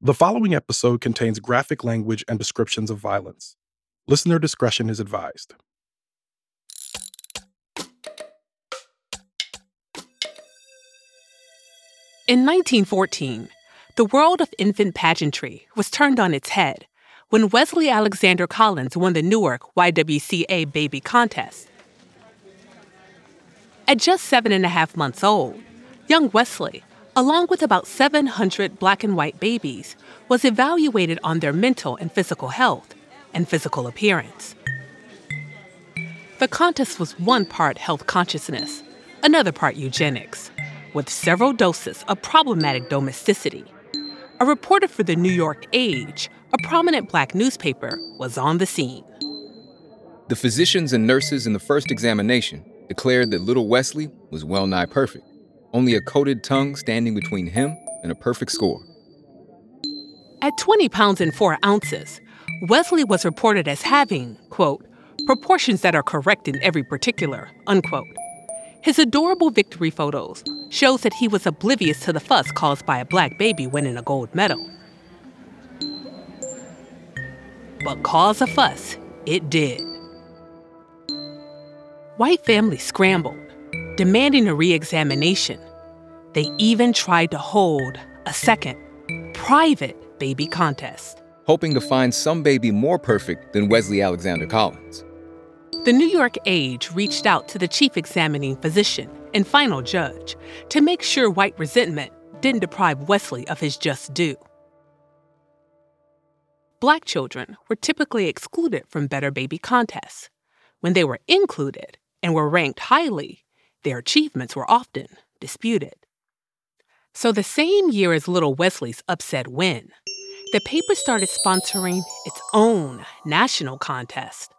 The following episode contains graphic language and descriptions of violence. Listener discretion is advised. In 1914, the world of infant pageantry was turned on its head when Wesley Alexander Collins won the Newark YWCA Baby Contest. At just seven and a half months old, young Wesley, along with about 700 black and white babies, was evaluated on their mental and physical health and physical appearance. The contest was one part health consciousness, another part eugenics, with several doses of problematic domesticity. A reporter for the New York Age, a prominent black newspaper, was on the scene. The physicians and nurses in the first examination declared that little Wesley was well nigh perfect, only a coated tongue standing between him and a perfect score. At 20 pounds and 4 ounces, Wesley was reported as having, quote, proportions that are correct in every particular, unquote. His adorable victory photos shows that he was oblivious to the fuss caused by a black baby winning a gold medal. But cause a fuss, it did. White families scrambled, demanding a re examination. They even tried to hold a second, private baby contest. Hoping to find some baby more perfect than Wesley Alexander Collins. The New York Age reached out to the chief examining physician and final judge to make sure white resentment didn't deprive Wesley of his just due. Black children were typically excluded from better baby contests. When they were included and were ranked highly, their achievements were often disputed. So, the same year as little Wesley's upset win, the paper started sponsoring its own national contest,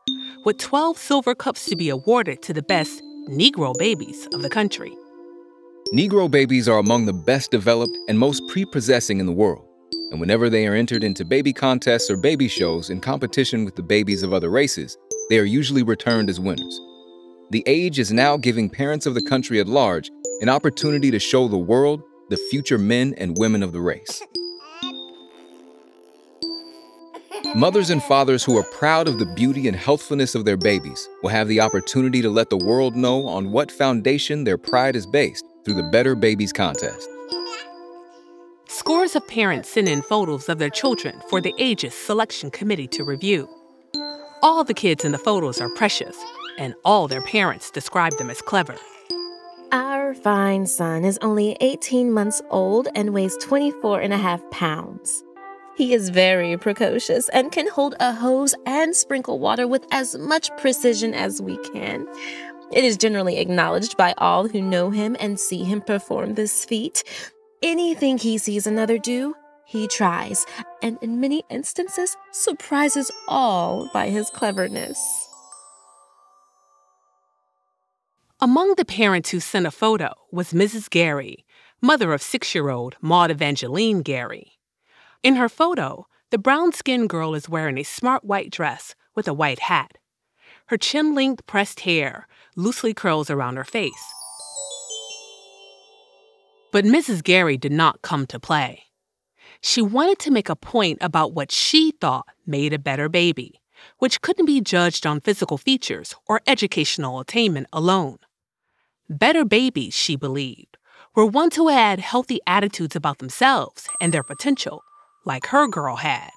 with 12 silver cups to be awarded to the best Negro babies of the country. Negro babies are among the best developed and most prepossessing in the world, and whenever they are entered into baby contests or baby shows in competition with the babies of other races, they are usually returned as winners. The age is now giving parents of the country at large an opportunity to show the world the future men and women of the race. Mothers and fathers who are proud of the beauty and healthfulness of their babies will have the opportunity to let the world know on what foundation their pride is based through the Better Babies contest. Scores of parents sent in photos of their children for the Age's Selection Committee to review. All the kids in the photos are precious, and all their parents describe them as clever. Our fine son is only 18 months old and weighs 24 and a half pounds. He is very precocious and can hold a hose and sprinkle water with as much precision as we can. It is generally acknowledged by all who know him and see him perform this feat. Anything he sees another do, he tries, and in many instances surprises all by his cleverness. Among the parents who sent a photo was Mrs. Gary, mother of six year old Maud Evangeline Gary. In her photo, the brown skinned girl is wearing a smart white dress with a white hat. Her chin length pressed hair loosely curls around her face. But Mrs. Gary did not come to play. She wanted to make a point about what she thought made a better baby, which couldn't be judged on physical features or educational attainment alone. Better babies, she believed, were ones who had healthy attitudes about themselves and their potential, like her girl had.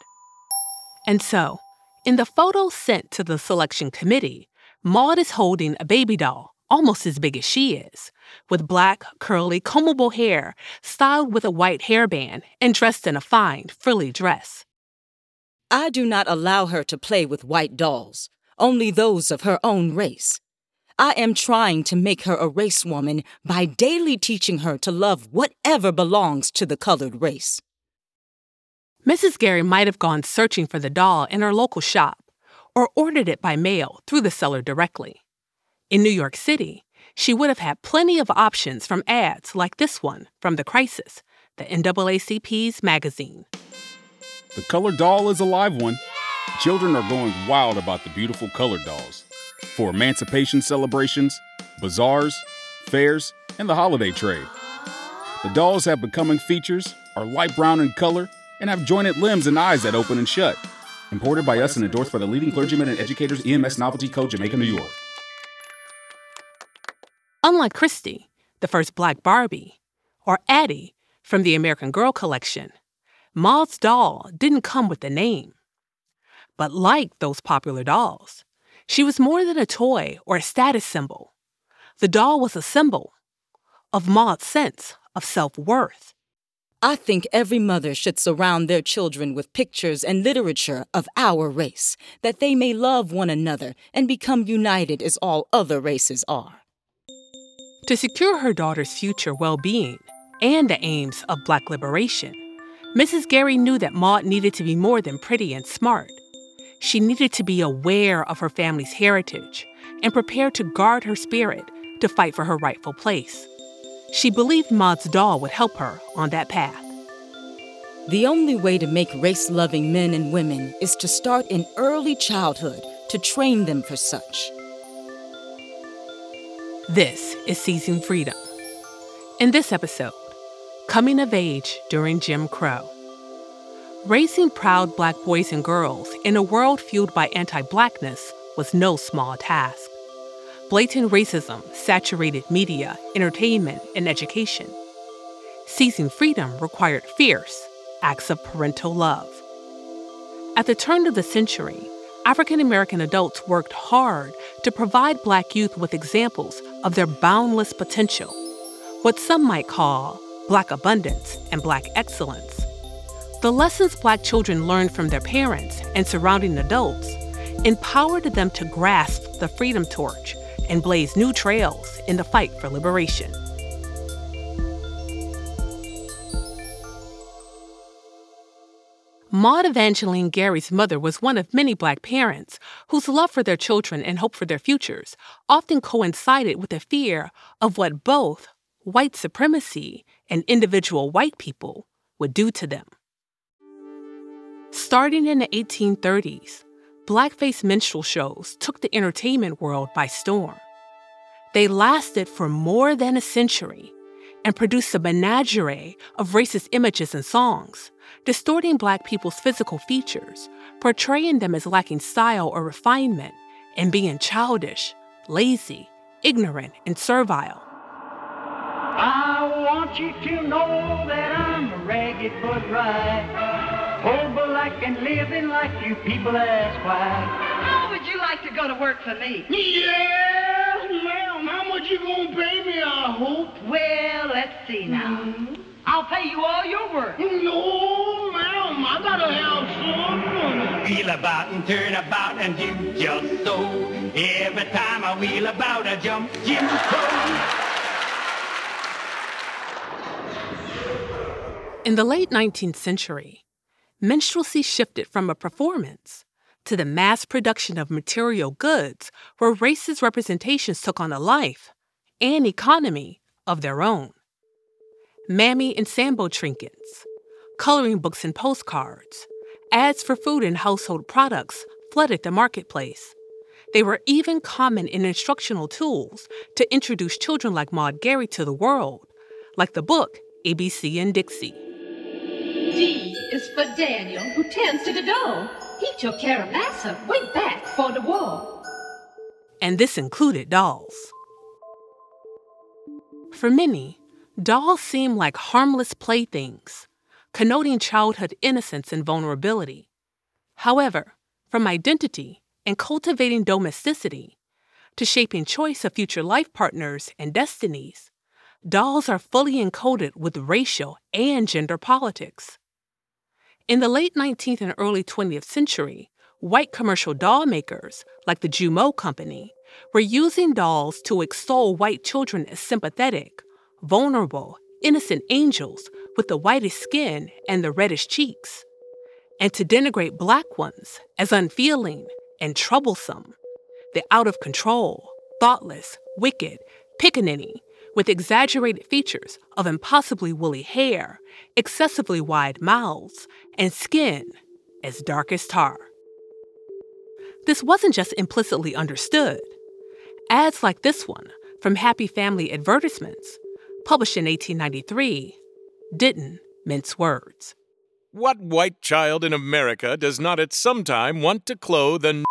And so, in the photo sent to the selection committee, Maud is holding a baby doll almost as big as she is, with black, curly, combable hair styled with a white hairband and dressed in a fine, frilly dress. I do not allow her to play with white dolls, only those of her own race. I am trying to make her a race woman by daily teaching her to love whatever belongs to the colored race. Mrs. Gary might have gone searching for the doll in her local shop or ordered it by mail through the seller directly. In New York City, she would have had plenty of options from ads like this one from The Crisis, the NAACP's magazine. The colored doll is a live one. Children are going wild about the beautiful colored dolls. For emancipation celebrations, bazaars, fairs, and the holiday trade. The dolls have becoming features, are light brown in color, and have jointed limbs and eyes that open and shut. Imported by us and endorsed by the leading clergymen and educators EMS Novelty Co. Jamaica, New York. Unlike Christie, the first Black Barbie, or Addy from the American Girl collection, Maud's doll didn't come with a name. But like those popular dolls, she was more than a toy or a status symbol. The doll was a symbol of Maud's sense of self worth. I think every mother should surround their children with pictures and literature of our race, that they may love one another and become united as all other races are. To secure her daughter's future well being and the aims of Black liberation, Mrs. Gary knew that Maud needed to be more than pretty and smart. She needed to be aware of her family's heritage and prepared to guard her spirit to fight for her rightful place. She believed Maud's doll would help her on that path. The only way to make race loving men and women is to start in early childhood to train them for such. This is Seizing Freedom. In this episode, Coming of Age During Jim Crow. Raising proud black boys and girls in a world fueled by anti blackness was no small task. Blatant racism saturated media, entertainment, and education. Seizing freedom required fierce acts of parental love. At the turn of the century, African American adults worked hard to provide black youth with examples of their boundless potential, what some might call black abundance and black excellence. The lessons black children learned from their parents and surrounding adults empowered them to grasp the freedom torch and blaze new trails in the fight for liberation. Maud Evangeline Gary's mother was one of many black parents whose love for their children and hope for their futures often coincided with a fear of what both white supremacy and individual white people would do to them. Starting in the 1830s, blackface minstrel shows took the entertainment world by storm. They lasted for more than a century and produced a menagerie of racist images and songs, distorting black people's physical features, portraying them as lacking style or refinement, and being childish, lazy, ignorant, and servile. I want you to know that I'm ragged but right. Old black and living like you people ask why. How would you like to go to work for me? Yes, ma'am. How much you gonna pay me, I hope? Well, let's see now. Mm-hmm. I'll pay you all your work. No, ma'am. I gotta have some money. Wheel about and turn about and do just so. Every time I wheel about, I jump Jim Crow. In the late 19th century, minstrelsy shifted from a performance to the mass production of material goods where racist representations took on a life and economy of their own. Mammy and Sambo trinkets, coloring books and postcards, ads for food and household products flooded the marketplace. They were even common in instructional tools to introduce children like Maud Gary to the world, like the book ABC and Dixie. Is for Daniel, who tends to the door. He took care of Massa way back for the war. And this included dolls. For many, dolls seem like harmless playthings, connoting childhood innocence and vulnerability. However, from identity and cultivating domesticity to shaping choice of future life partners and destinies, dolls are fully encoded with racial and gender politics. In the late 19th and early 20th century, white commercial doll makers, like the Jumeau Company, were using dolls to extol white children as sympathetic, vulnerable, innocent angels with the whitest skin and the reddish cheeks. and to denigrate black ones as unfeeling and troublesome. The out of control, thoughtless, wicked, pickaninny, with exaggerated features of impossibly woolly hair, excessively wide mouths, and skin as dark as tar. This wasn't just implicitly understood. Ads like this one from Happy Family Advertisements, published in 1893, didn't mince words. What white child in America does not at some time want to clothe a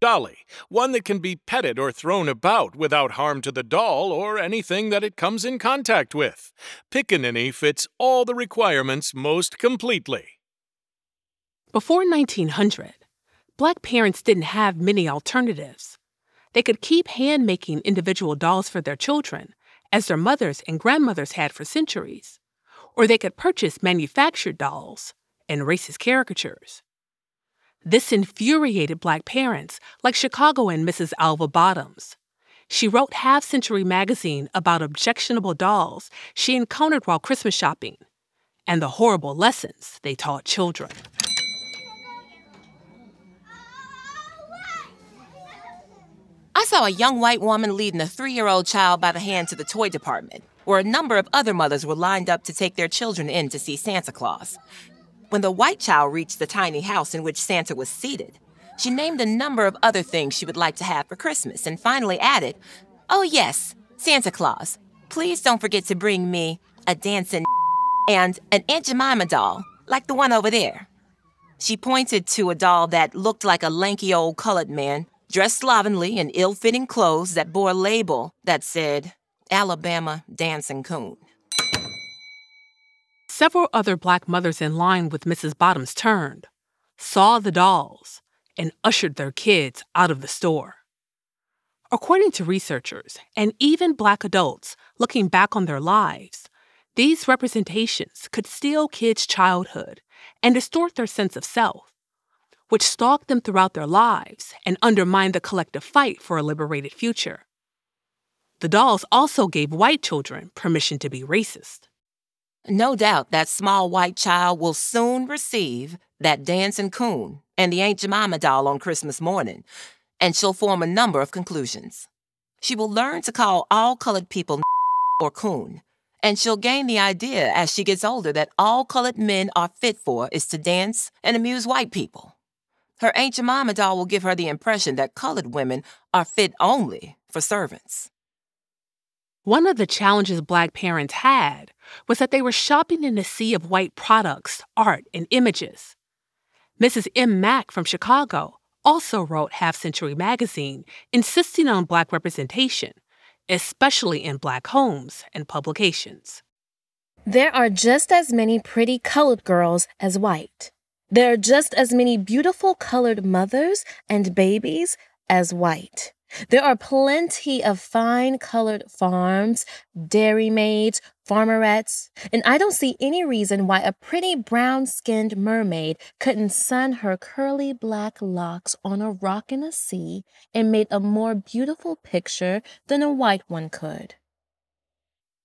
dolly, one that can be petted or thrown about without harm to the doll or anything that it comes in contact with? Pickaninny fits all the requirements most completely. Before 1900, black parents didn't have many alternatives. They could keep hand making individual dolls for their children, as their mothers and grandmothers had for centuries, or they could purchase manufactured dolls and racist caricatures. This infuriated black parents like Chicagoan Mrs. Alva Bottoms. She wrote Half Century magazine about objectionable dolls she encountered while Christmas shopping and the horrible lessons they taught children. I saw a young white woman leading a three year old child by the hand to the toy department, where a number of other mothers were lined up to take their children in to see Santa Claus. When the white child reached the tiny house in which Santa was seated, she named a number of other things she would like to have for Christmas and finally added, Oh, yes, Santa Claus, please don't forget to bring me a dancing and an Aunt Jemima doll, like the one over there. She pointed to a doll that looked like a lanky old colored man dressed slovenly in ill fitting clothes that bore a label that said, Alabama Dancing Coon. Several other black mothers in line with Mrs. Bottoms turned, saw the dolls, and ushered their kids out of the store. According to researchers, and even black adults looking back on their lives, these representations could steal kids' childhood and distort their sense of self which stalked them throughout their lives and undermined the collective fight for a liberated future. The dolls also gave white children permission to be racist. No doubt that small white child will soon receive that dancing coon and the Aunt Jemima doll on Christmas morning, and she'll form a number of conclusions. She will learn to call all colored people or coon, and she'll gain the idea as she gets older that all colored men are fit for is to dance and amuse white people. Her Aunt Jemima doll will give her the impression that colored women are fit only for servants. One of the challenges black parents had was that they were shopping in a sea of white products, art, and images. Mrs. M. Mack from Chicago also wrote Half Century magazine, insisting on black representation, especially in black homes and publications. There are just as many pretty colored girls as white. There are just as many beautiful colored mothers and babies as white. There are plenty of fine colored farms, dairy maids, farmerettes, and I don't see any reason why a pretty brown skinned mermaid couldn't sun her curly black locks on a rock in a sea and make a more beautiful picture than a white one could.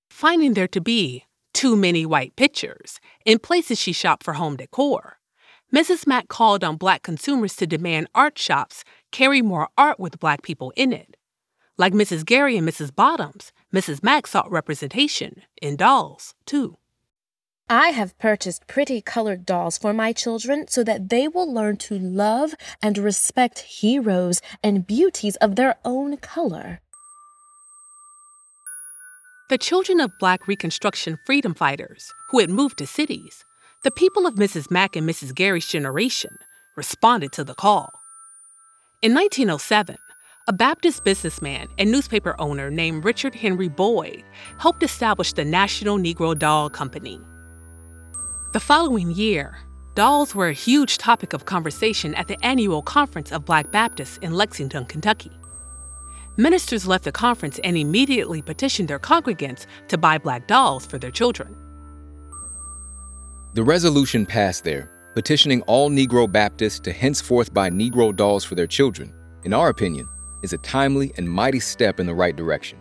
Finding there to be too many white pictures in places she shopped for home decor Mrs. Mack called on black consumers to demand art shops carry more art with black people in it. Like Mrs. Gary and Mrs. Bottoms, Mrs. Mack sought representation in dolls, too. I have purchased pretty colored dolls for my children so that they will learn to love and respect heroes and beauties of their own color. The children of black Reconstruction freedom fighters who had moved to cities the people of Mrs. Mack and Mrs. Gary's generation responded to the call. In 1907, a Baptist businessman and newspaper owner named Richard Henry Boyd helped establish the National Negro Doll Company. The following year, dolls were a huge topic of conversation at the annual Conference of Black Baptists in Lexington, Kentucky. Ministers left the conference and immediately petitioned their congregants to buy black dolls for their children. The resolution passed there, petitioning all Negro Baptists to henceforth buy Negro dolls for their children, in our opinion, is a timely and mighty step in the right direction.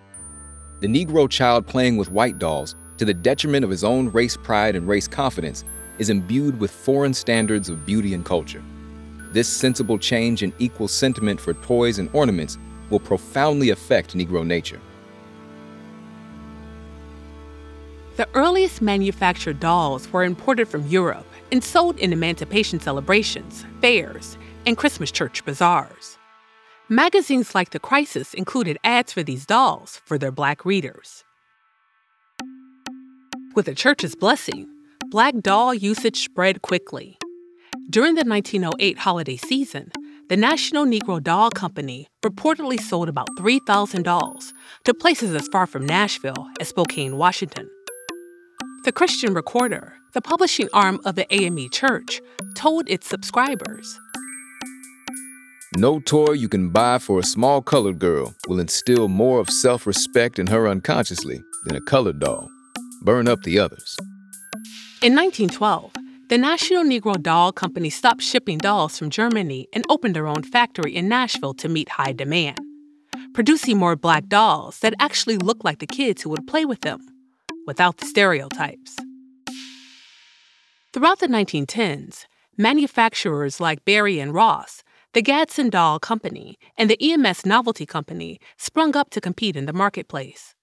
The Negro child playing with white dolls, to the detriment of his own race pride and race confidence, is imbued with foreign standards of beauty and culture. This sensible change in equal sentiment for toys and ornaments will profoundly affect Negro nature. The earliest manufactured dolls were imported from Europe and sold in emancipation celebrations, fairs, and Christmas church bazaars. Magazines like The Crisis included ads for these dolls for their black readers. With the church's blessing, black doll usage spread quickly. During the 1908 holiday season, the National Negro Doll Company reportedly sold about 3,000 dolls to places as far from Nashville as Spokane, Washington. The Christian Recorder, the publishing arm of the AME Church, told its subscribers No toy you can buy for a small colored girl will instill more of self respect in her unconsciously than a colored doll. Burn up the others. In 1912, the National Negro Doll Company stopped shipping dolls from Germany and opened their own factory in Nashville to meet high demand, producing more black dolls that actually looked like the kids who would play with them without the stereotypes. Throughout the 1910s, manufacturers like Berry and Ross, the Gadsden Doll Company, and the EMS Novelty Company sprung up to compete in the marketplace.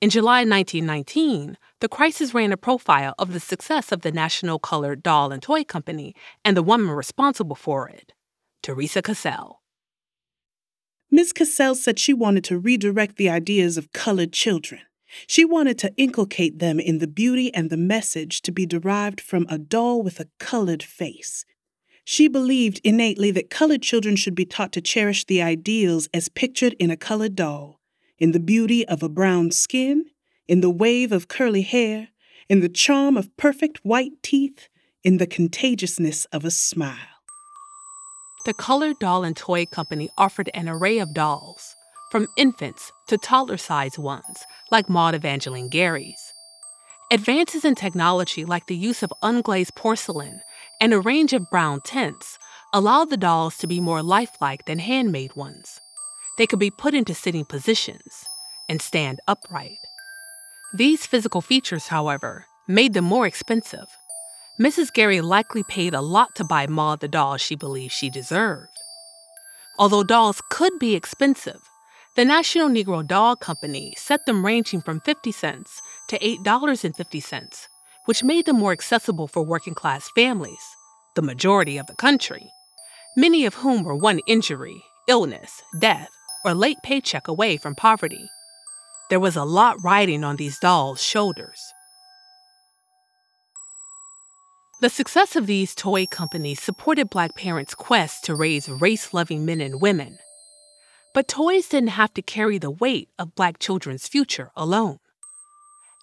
In July 1919, the Crisis ran a profile of the success of the National Colored Doll and Toy Company and the woman responsible for it, Teresa Cassell. Ms. Cassell said she wanted to redirect the ideas of colored children. She wanted to inculcate them in the beauty and the message to be derived from a doll with a colored face. She believed innately that colored children should be taught to cherish the ideals as pictured in a colored doll, in the beauty of a brown skin, in the wave of curly hair, in the charm of perfect white teeth, in the contagiousness of a smile. The Colored Doll and Toy Company offered an array of dolls, from infants to taller sized ones, like Maud Evangeline Gary's. Advances in technology, like the use of unglazed porcelain and a range of brown tints, allowed the dolls to be more lifelike than handmade ones. They could be put into sitting positions and stand upright. These physical features, however, made them more expensive. Mrs. Gary likely paid a lot to buy Maud the doll she believed she deserved. Although dolls could be expensive, the National Negro Doll Company set them ranging from 50 cents to $8.50, which made them more accessible for working class families, the majority of the country, many of whom were one injury, illness, death, or late paycheck away from poverty. There was a lot riding on these dolls' shoulders. The success of these toy companies supported black parents' quest to raise race loving men and women. But toys didn't have to carry the weight of black children's future alone.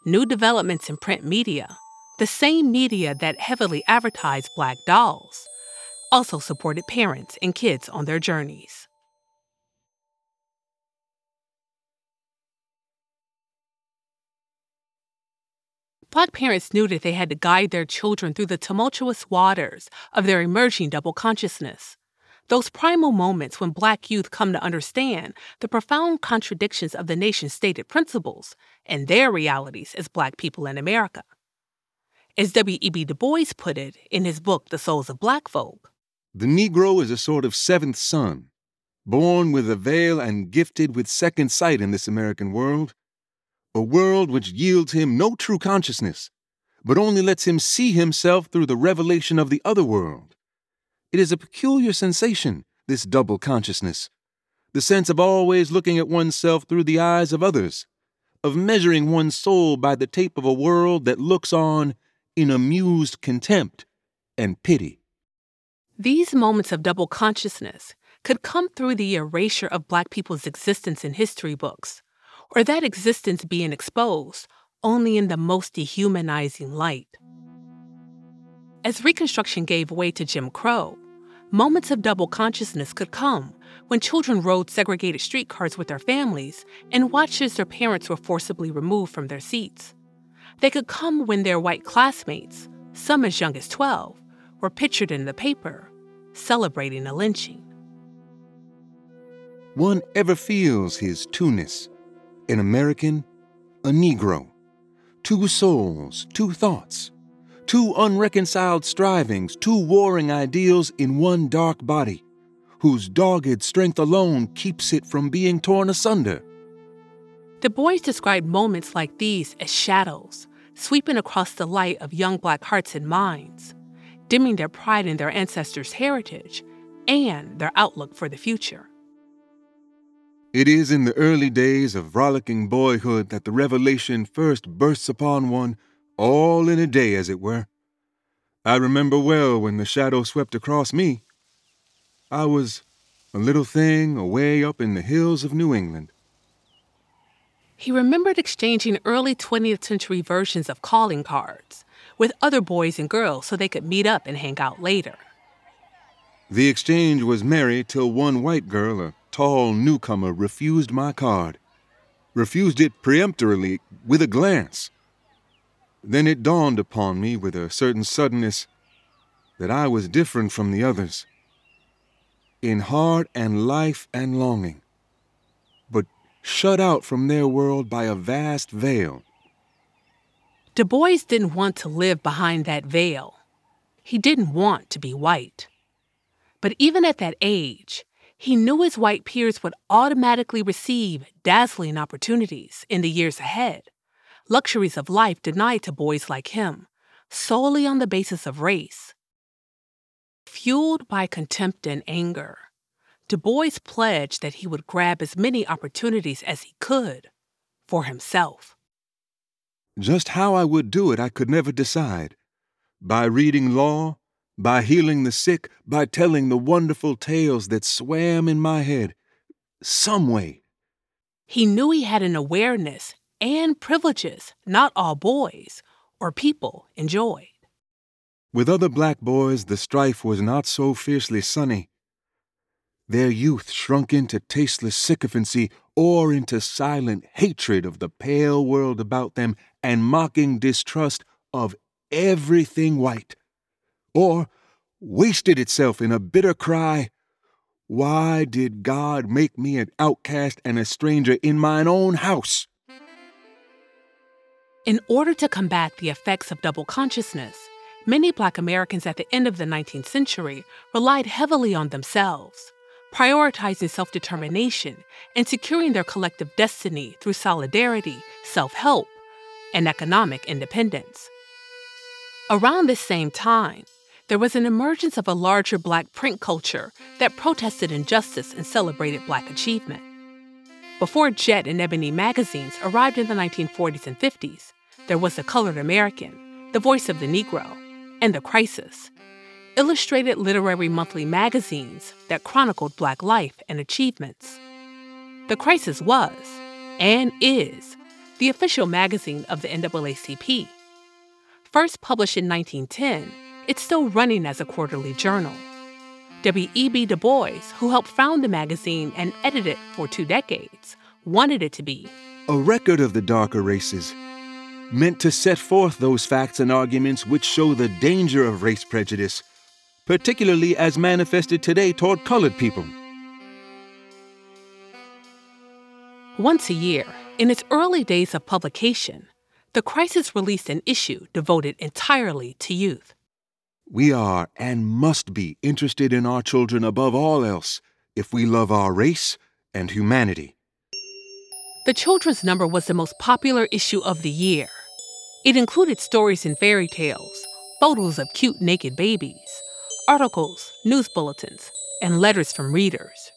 New developments in print media, the same media that heavily advertised black dolls, also supported parents and kids on their journeys. Black parents knew that they had to guide their children through the tumultuous waters of their emerging double consciousness. Those primal moments when Black youth come to understand the profound contradictions of the nation's stated principles and their realities as Black people in America. As W.E.B. Du Bois put it in his book, The Souls of Black Folk, The Negro is a sort of seventh son, born with a veil and gifted with second sight in this American world, a world which yields him no true consciousness, but only lets him see himself through the revelation of the other world. It is a peculiar sensation, this double consciousness, the sense of always looking at oneself through the eyes of others, of measuring one's soul by the tape of a world that looks on in amused contempt and pity. These moments of double consciousness could come through the erasure of Black people's existence in history books, or that existence being exposed only in the most dehumanizing light. As Reconstruction gave way to Jim Crow, moments of double consciousness could come when children rode segregated streetcars with their families and watched as their parents were forcibly removed from their seats. They could come when their white classmates, some as young as 12, were pictured in the paper celebrating a lynching. One ever feels his two-ness, an American, a Negro, two souls, two thoughts, Two unreconciled strivings, two warring ideals in one dark body, whose dogged strength alone keeps it from being torn asunder. The boys described moments like these as shadows, sweeping across the light of young black hearts and minds, dimming their pride in their ancestors' heritage and their outlook for the future. It is in the early days of rollicking boyhood that the revelation first bursts upon one, all in a day, as it were. I remember well when the shadow swept across me. I was a little thing away up in the hills of New England. He remembered exchanging early 20th century versions of calling cards with other boys and girls so they could meet up and hang out later. The exchange was merry till one white girl, a tall newcomer, refused my card. Refused it peremptorily, with a glance. Then it dawned upon me with a certain suddenness that I was different from the others. In heart and life and longing, but shut out from their world by a vast veil. Du Bois didn't want to live behind that veil. He didn't want to be white. But even at that age, he knew his white peers would automatically receive dazzling opportunities in the years ahead, luxuries of life denied to boys like him, solely on the basis of race. Fueled by contempt and anger, Du Bois pledged that he would grab as many opportunities as he could for himself. Just how I would do it, I could never decide. By reading law, by healing the sick, by telling the wonderful tales that swam in my head. Some way. He knew he had an awareness and privileges not all boys or people enjoyed. With other black boys, the strife was not so fiercely sunny. Their youth shrunk into tasteless sycophancy or into silent hatred of the pale world about them and mocking distrust of everything white or wasted itself in a bitter cry, Why did God make me an outcast and a stranger in mine own house? In order to combat the effects of double consciousness, many black Americans at the end of the 19th century relied heavily on themselves, prioritizing self determination and securing their collective destiny through solidarity, self help, and economic independence. Around this same time, there was an emergence of a larger black print culture that protested injustice and celebrated black achievement. Before Jet and Ebony magazines arrived in the 1940s and 50s, there was The Colored American, The Voice of the Negro, and The Crisis, illustrated literary monthly magazines that chronicled black life and achievements. The Crisis was, and is, the official magazine of the NAACP. First published in 1910, it's still running as a quarterly journal. W.E.B. Du Bois, who helped found the magazine and edit it for two decades, wanted it to be a record of the darker races, meant to set forth those facts and arguments which show the danger of race prejudice, particularly as manifested today toward colored people. Once a year, in its early days of publication, The Crisis released an issue devoted entirely to youth. We are and must be interested in our children above all else if we love our race and humanity. The children's number was the most popular issue of the year. It included stories and fairy tales, photos of cute naked babies, articles, news bulletins, and letters from readers.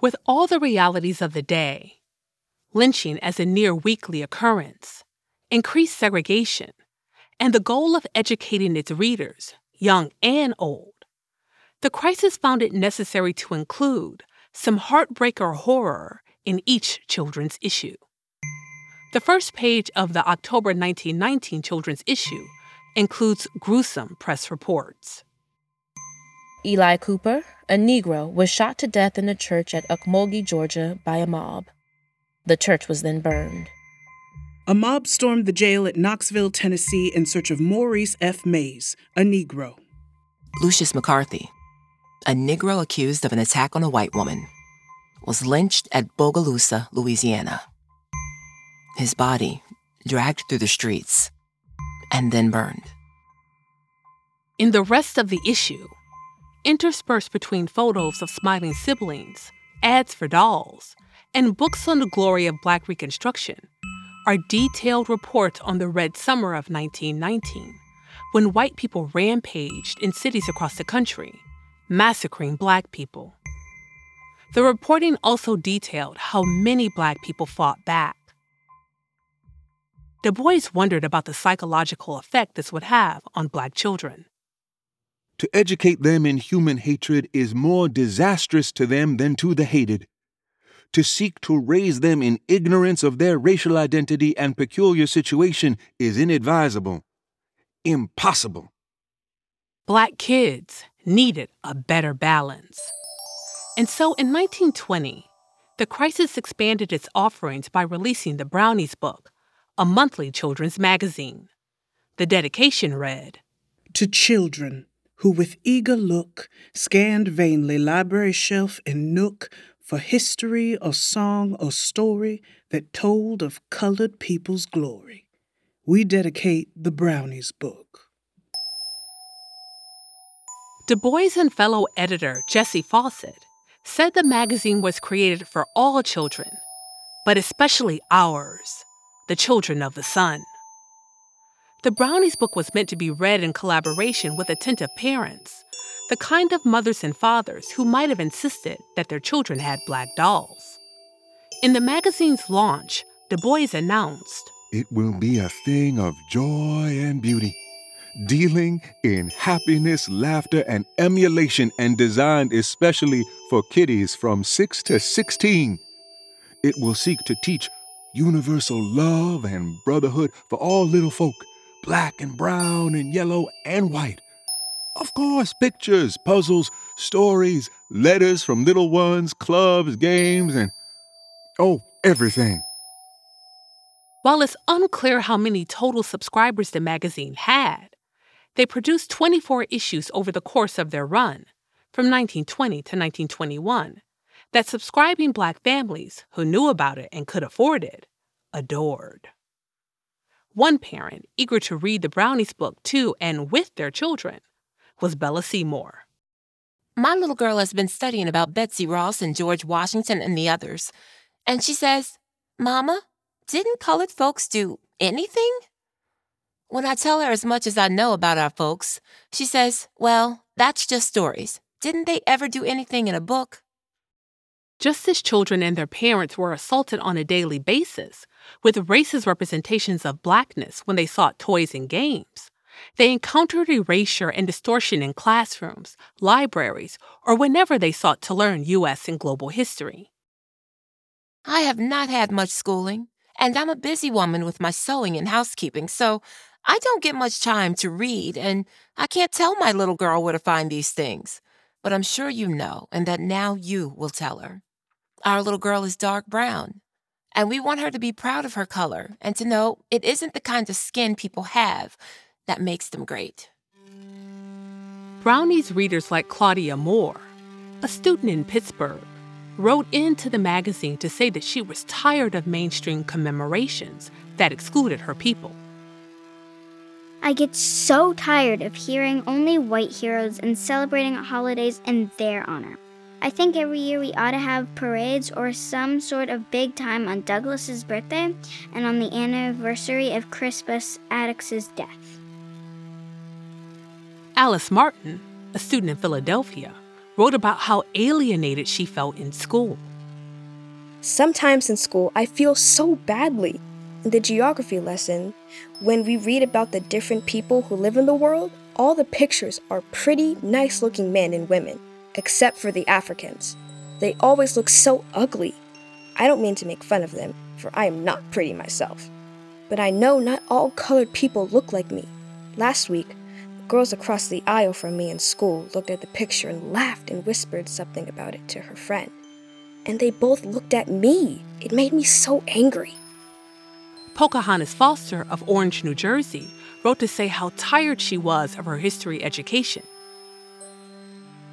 With all the realities of the day lynching as a near weekly occurrence, increased segregation, and the goal of educating its readers, young and old, the crisis found it necessary to include some heartbreaker horror in each children's issue. The first page of the October 1919 children's issue includes gruesome press reports. Eli Cooper, a Negro, was shot to death in a church at Ocmulgee, Georgia, by a mob. The church was then burned. A mob stormed the jail at Knoxville, Tennessee, in search of Maurice F. Mays, a Negro. Lucius McCarthy, a Negro accused of an attack on a white woman, was lynched at Bogalusa, Louisiana. His body, dragged through the streets, and then burned. In the rest of the issue, interspersed between photos of smiling siblings, ads for dolls, and books on the glory of Black Reconstruction, are detailed reports on the Red Summer of 1919, when white people rampaged in cities across the country, massacring Black people. The reporting also detailed how many Black people fought back. Du Bois wondered about the psychological effect this would have on Black children. To educate them in human hatred is more disastrous to them than to the hated. To seek to raise them in ignorance of their racial identity and peculiar situation is inadvisable. Impossible. Black kids needed a better balance. And so in 1920, the crisis expanded its offerings by releasing the Brownies book, a monthly children's magazine. The dedication read To children who with eager look scanned vainly library shelf and nook for history or song or story that told of colored people's glory. We dedicate the Brownies book. Du Bois and fellow editor Jessie Fauset said the magazine was created for all children, but especially ours, the children of the sun. The Brownies book was meant to be read in collaboration with attentive parents, the kind of mothers and fathers who might have insisted that their children had black dolls. In the magazine's launch, Du Bois announced It will be a thing of joy and beauty, dealing in happiness, laughter, and emulation, and designed especially for kiddies from 6 to 16. It will seek to teach universal love and brotherhood for all little folk, black and brown and yellow and white. Of course, pictures, puzzles, stories, letters from little ones, clubs, games, and oh, everything. While it's unclear how many total subscribers the magazine had, they produced 24 issues over the course of their run, from 1920 to 1921, that subscribing Black families who knew about it and could afford it adored. One parent, eager to read the Brownies book to and with their children, was Bella Seymour. My little girl has been studying about Betsy Ross and George Washington and the others, and she says, Mama, didn't colored folks do anything? When I tell her as much as I know about our folks, she says, Well, that's just stories. Didn't they ever do anything in a book? Just as children and their parents were assaulted on a daily basis with racist representations of blackness when they sought toys and games, they encountered erasure and distortion in classrooms, libraries, or whenever they sought to learn U.S. and global history. I have not had much schooling, and I'm a busy woman with my sewing and housekeeping, so I don't get much time to read, and I can't tell my little girl where to find these things. But I'm sure you know, and that now you will tell her. Our little girl is dark brown, and we want her to be proud of her color and to know it isn't the kind of skin people have that makes them great. Brownies readers like Claudia Moore, a student in Pittsburgh, wrote into the magazine to say that she was tired of mainstream commemorations that excluded her people. I get so tired of hearing only white heroes and celebrating holidays in their honor. I think every year we ought to have parades or some sort of big time on Douglass's birthday and on the anniversary of Crispus Attucks' death. Alice Martin, a student in Philadelphia, wrote about how alienated she felt in school. Sometimes in school, I feel so badly. In the geography lesson, when we read about the different people who live in the world, all the pictures are pretty, nice looking men and women, except for the Africans. They always look so ugly. I don't mean to make fun of them, for I am not pretty myself. But I know not all colored people look like me. Last week, girls across the aisle from me in school looked at the picture and laughed and whispered something about it to her friend. And they both looked at me. It made me so angry. Pocahontas Foster of Orange, New Jersey, wrote to say how tired she was of her history education.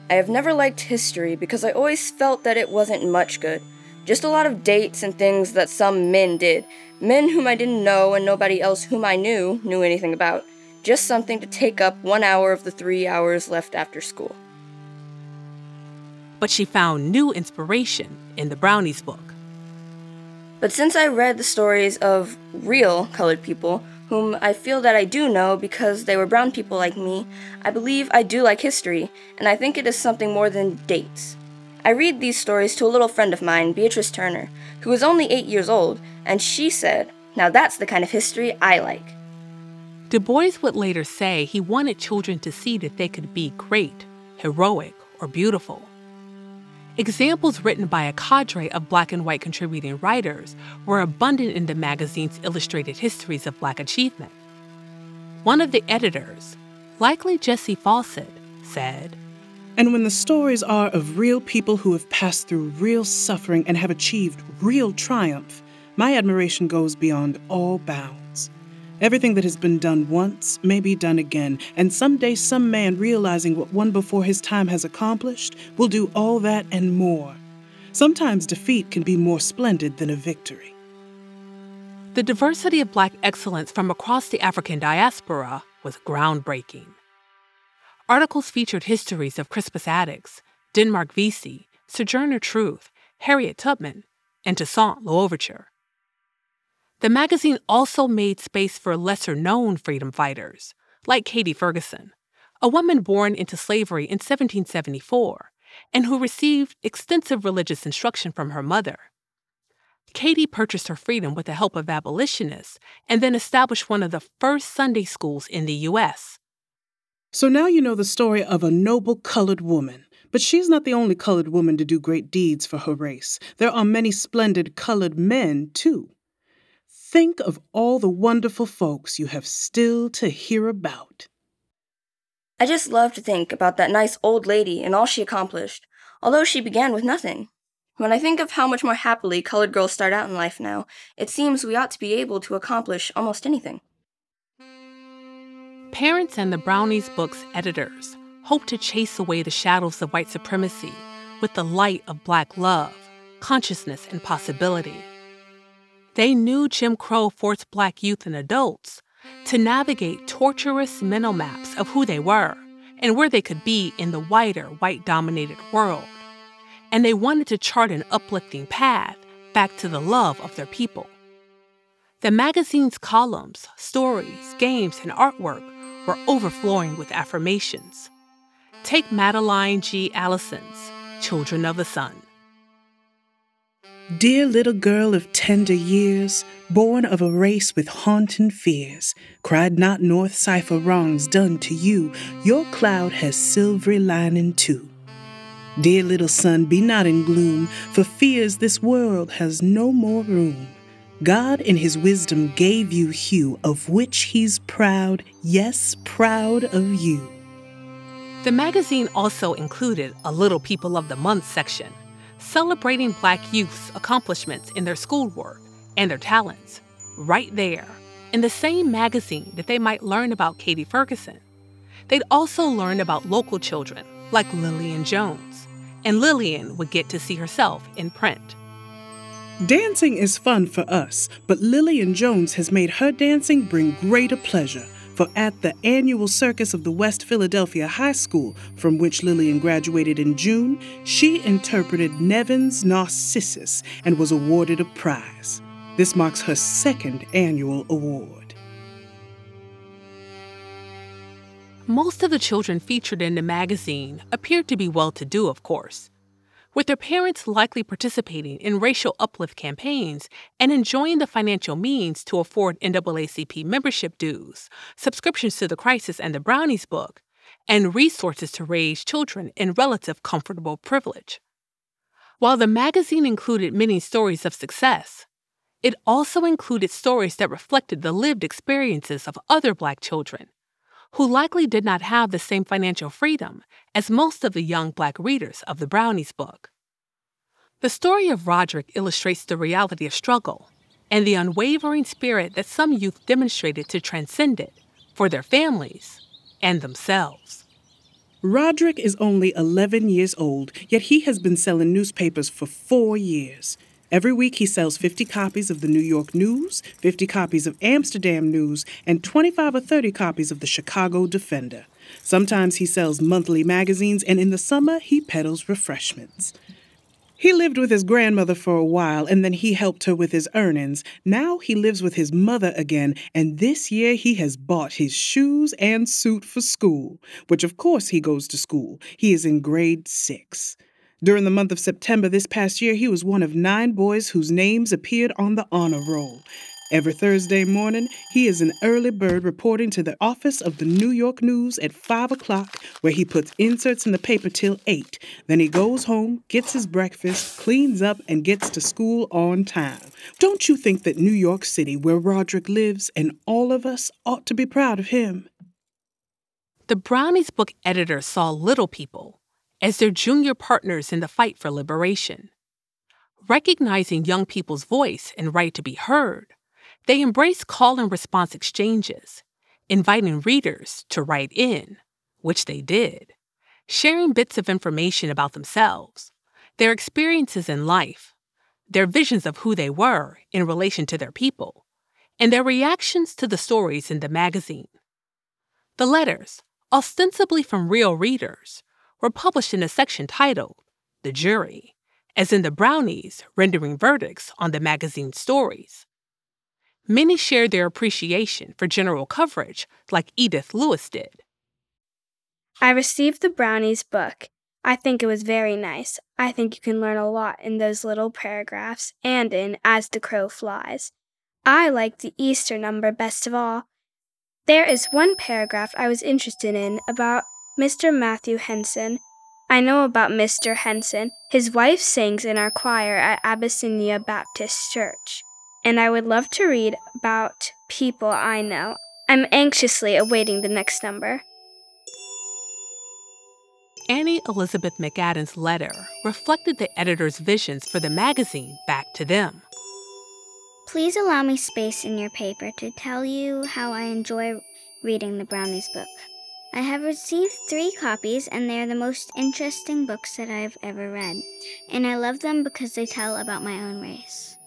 I have never liked history because I always felt that it wasn't much good. Just a lot of dates and things that some men did. Men whom I didn't know and nobody else whom I knew knew anything about. Just something to take up one hour of the three hours left after school. But she found new inspiration in the Brownies book. But since I read the stories of real colored people, whom I feel that I do know because they were brown people like me, I believe I do like history, and I think it is something more than dates. I read these stories to a little friend of mine, Beatrice Turner, who was only eight years old, and she said, Now that's the kind of history I like. Du Bois would later say he wanted children to see that they could be great, heroic, or beautiful. Examples written by a cadre of black and white contributing writers were abundant in the magazine's illustrated histories of black achievement. One of the editors, likely Jessie Fauset, said, And when the stories are of real people who have passed through real suffering and have achieved real triumph, my admiration goes beyond all bounds. Everything that has been done once may be done again, and someday some man realizing what one before his time has accomplished will do all that and more. Sometimes defeat can be more splendid than a victory. The diversity of black excellence from across the African diaspora was groundbreaking. Articles featured histories of Crispus Attucks, Denmark Vesey, Sojourner Truth, Harriet Tubman, and Toussaint L'Ouverture. The magazine also made space for lesser known freedom fighters, like Katie Ferguson, a woman born into slavery in 1774 and who received extensive religious instruction from her mother. Katie purchased her freedom with the help of abolitionists and then established one of the first Sunday schools in the U.S. So now you know the story of a noble colored woman. But she's not the only colored woman to do great deeds for her race. There are many splendid colored men, too. Think of all the wonderful folks you have still to hear about. I just love to think about that nice old lady and all she accomplished, although she began with nothing. When I think of how much more happily colored girls start out in life now, it seems we ought to be able to accomplish almost anything. Parents and the Brownies Books editors hope to chase away the shadows of white supremacy with the light of black love, consciousness, and possibility. They knew Jim Crow forced black youth and adults to navigate torturous mental maps of who they were and where they could be in the wider white dominated world. And they wanted to chart an uplifting path back to the love of their people. The magazine's columns, stories, games, and artwork were overflowing with affirmations. Take Madeline G. Allison's Children of the Sun. Dear little girl of tender years, born of a race with haunting fears, cried not north cipher wrongs done to you, your cloud has silvery lining too. Dear little son, be not in gloom, for fears this world has no more room. God in his wisdom gave you hue, of which he's proud, yes, proud of you. The magazine also included a Little People of the Month section celebrating Black youth's accomplishments in their schoolwork and their talents, right there, in the same magazine that they might learn about Katie Ferguson. They'd also learn about local children like Lillian Jones, and Lillian would get to see herself in print. Dancing is fun for us, but Lillian Jones has made her dancing bring greater pleasure for at the annual circus of the West Philadelphia High School, from which Lillian graduated in June, she interpreted Nevin's Narcissus and was awarded a prize. This marks her second annual award. Most of the children featured in the magazine appeared to be well to do, of course with their parents likely participating in racial uplift campaigns and enjoying the financial means to afford NAACP membership dues, subscriptions to the Crisis and the Brownies book, and resources to raise children in relative comfortable privilege. While the magazine included many stories of success, it also included stories that reflected the lived experiences of other Black children who likely did not have the same financial freedom as most of the young Black readers of the Brownies book. The story of Roderick illustrates the reality of struggle and the unwavering spirit that some youth demonstrated to transcend it for their families and themselves. Roderick is only 11 years old, yet he has been selling newspapers for four years. Every week, he sells 50 copies of the New York News, 50 copies of Amsterdam News, and 25 or 30 copies of the Chicago Defender. Sometimes he sells monthly magazines, and in the summer, he peddles refreshments. He lived with his grandmother for a while and then he helped her with his earnings. Now he lives with his mother again, and this year he has bought his shoes and suit for school, which of course he goes to school. He is in grade six. During the month of September this past year, he was one of nine boys whose names appeared on the honor roll. Every Thursday morning, he is an early bird reporting to the office of the New York News at 5 o'clock, where he puts inserts in the paper till 8. Then he goes home, gets his breakfast, cleans up, and gets to school on time. Don't you think that New York City, where Roderick lives, and all of us ought to be proud of him? The Brownies book editor saw little people as their junior partners in the fight for liberation. Recognizing young people's voice and right to be heard, they embrace call and response exchanges, inviting readers to write in, which they did, sharing bits of information about themselves, their experiences in life, their visions of who they were in relation to their people, and their reactions to the stories in the magazine. The letters, ostensibly from real readers, were published in a section titled The Jury, as in the Brownies rendering verdicts on the magazine's stories. Many shared their appreciation for general coverage, like Edith Lewis did. I received the Brownies book. I think it was very nice. I think you can learn a lot in those little paragraphs and in As the Crow Flies. I like the Easter number best of all. There is one paragraph I was interested in about Mr. Matthew Henson. I know about Mr. Henson. His wife sings in our choir at Abyssinian Baptist Church and I would love to read about people I know. I'm anxiously awaiting the next number. Annie Elizabeth McAdam's letter reflected the editor's visions for the magazine back to them. Please allow me space in your paper to tell you how I enjoy reading the Brownies book. I have received three copies, and they are the most interesting books that I have ever read, and I love them because they tell about my own race.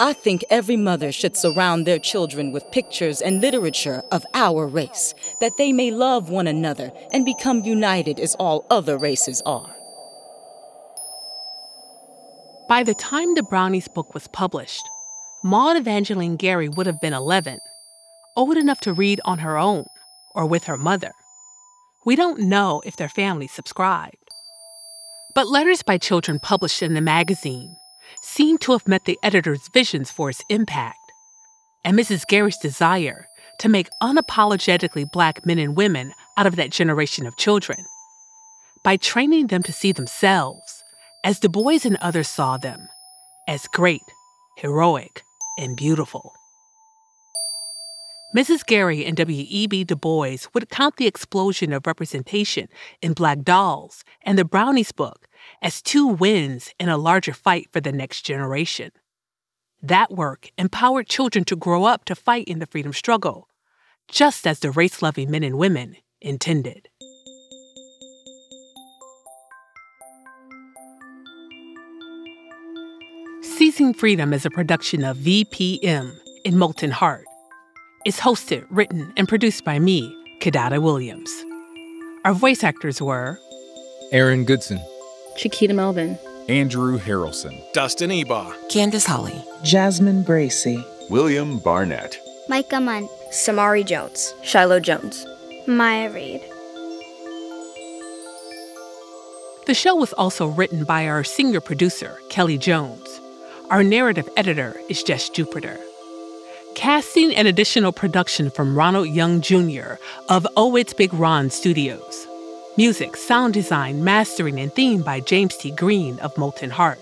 I think every mother should surround their children with pictures and literature of our race, that they may love one another and become united as all other races are. By the time the Brownies book was published, Maud Evangeline Gary would have been 11, old enough to read on her own or with her mother. We don't know if their family subscribed. But letters by children published in the magazine seem to have met the editor's visions for its impact, and Mrs. Gary's desire to make unapologetically black men and women out of that generation of children by training them to see themselves as Du Bois and others saw them as great, heroic, and beautiful. Mrs. Gary and W.E.B. Du Bois would count the explosion of representation in Black Dolls and the Brownies book as two wins in a larger fight for the next generation. That work empowered children to grow up to fight in the freedom struggle, just as the race loving men and women intended. Seizing Freedom is a production of VPM in Molten Heart. It's hosted, written, and produced by me, Kidada Williams. Our voice actors were Aaron Goodson, Chiquita Melvin, Andrew Harrelson, Dustin Ebaugh, Candace Holly, Jasmine Bracy, William Barnett, Micah Munn, Samari Jones, Shiloh Jones, Maya Reed. The show was also written by our senior producer, Kelly Jones. Our narrative editor is Jess Jupiter. Casting and additional production from Ronald Young Jr. of Oh It's Big Ron Studios. Music, sound design, mastering, and theme by James T. Green of Molten Heart.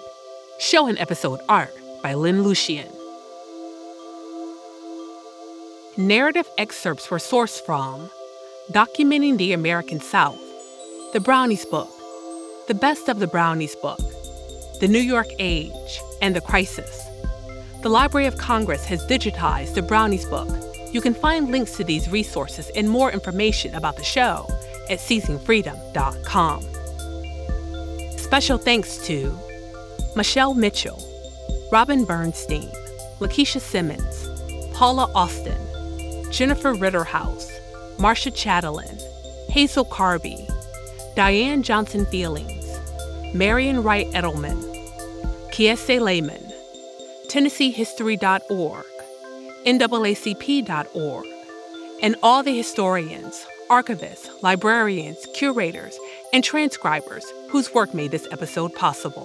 Show and episode art by Lynn Lucian. Narrative excerpts were sourced from Documenting the American South, The Brownies Book, The Best of the Brownies Book, The New York Age, and The Crisis. The Library of Congress has digitized the Brownies Book. You can find links to these resources and more information about the show at seizingfreedom.com. Special thanks to Michelle Mitchell, Robin Bernstein, LaKisha Simmons, Paula Austin, Jennifer Ritterhouse, Marcia Chatelain, Hazel Carby, Diane Johnson Feelings, Marian Wright Edelman, Kiese Laymon, TennesseeHistory.org, NAACP.org, and all the historians, archivists, librarians, curators, and transcribers whose work made this episode possible.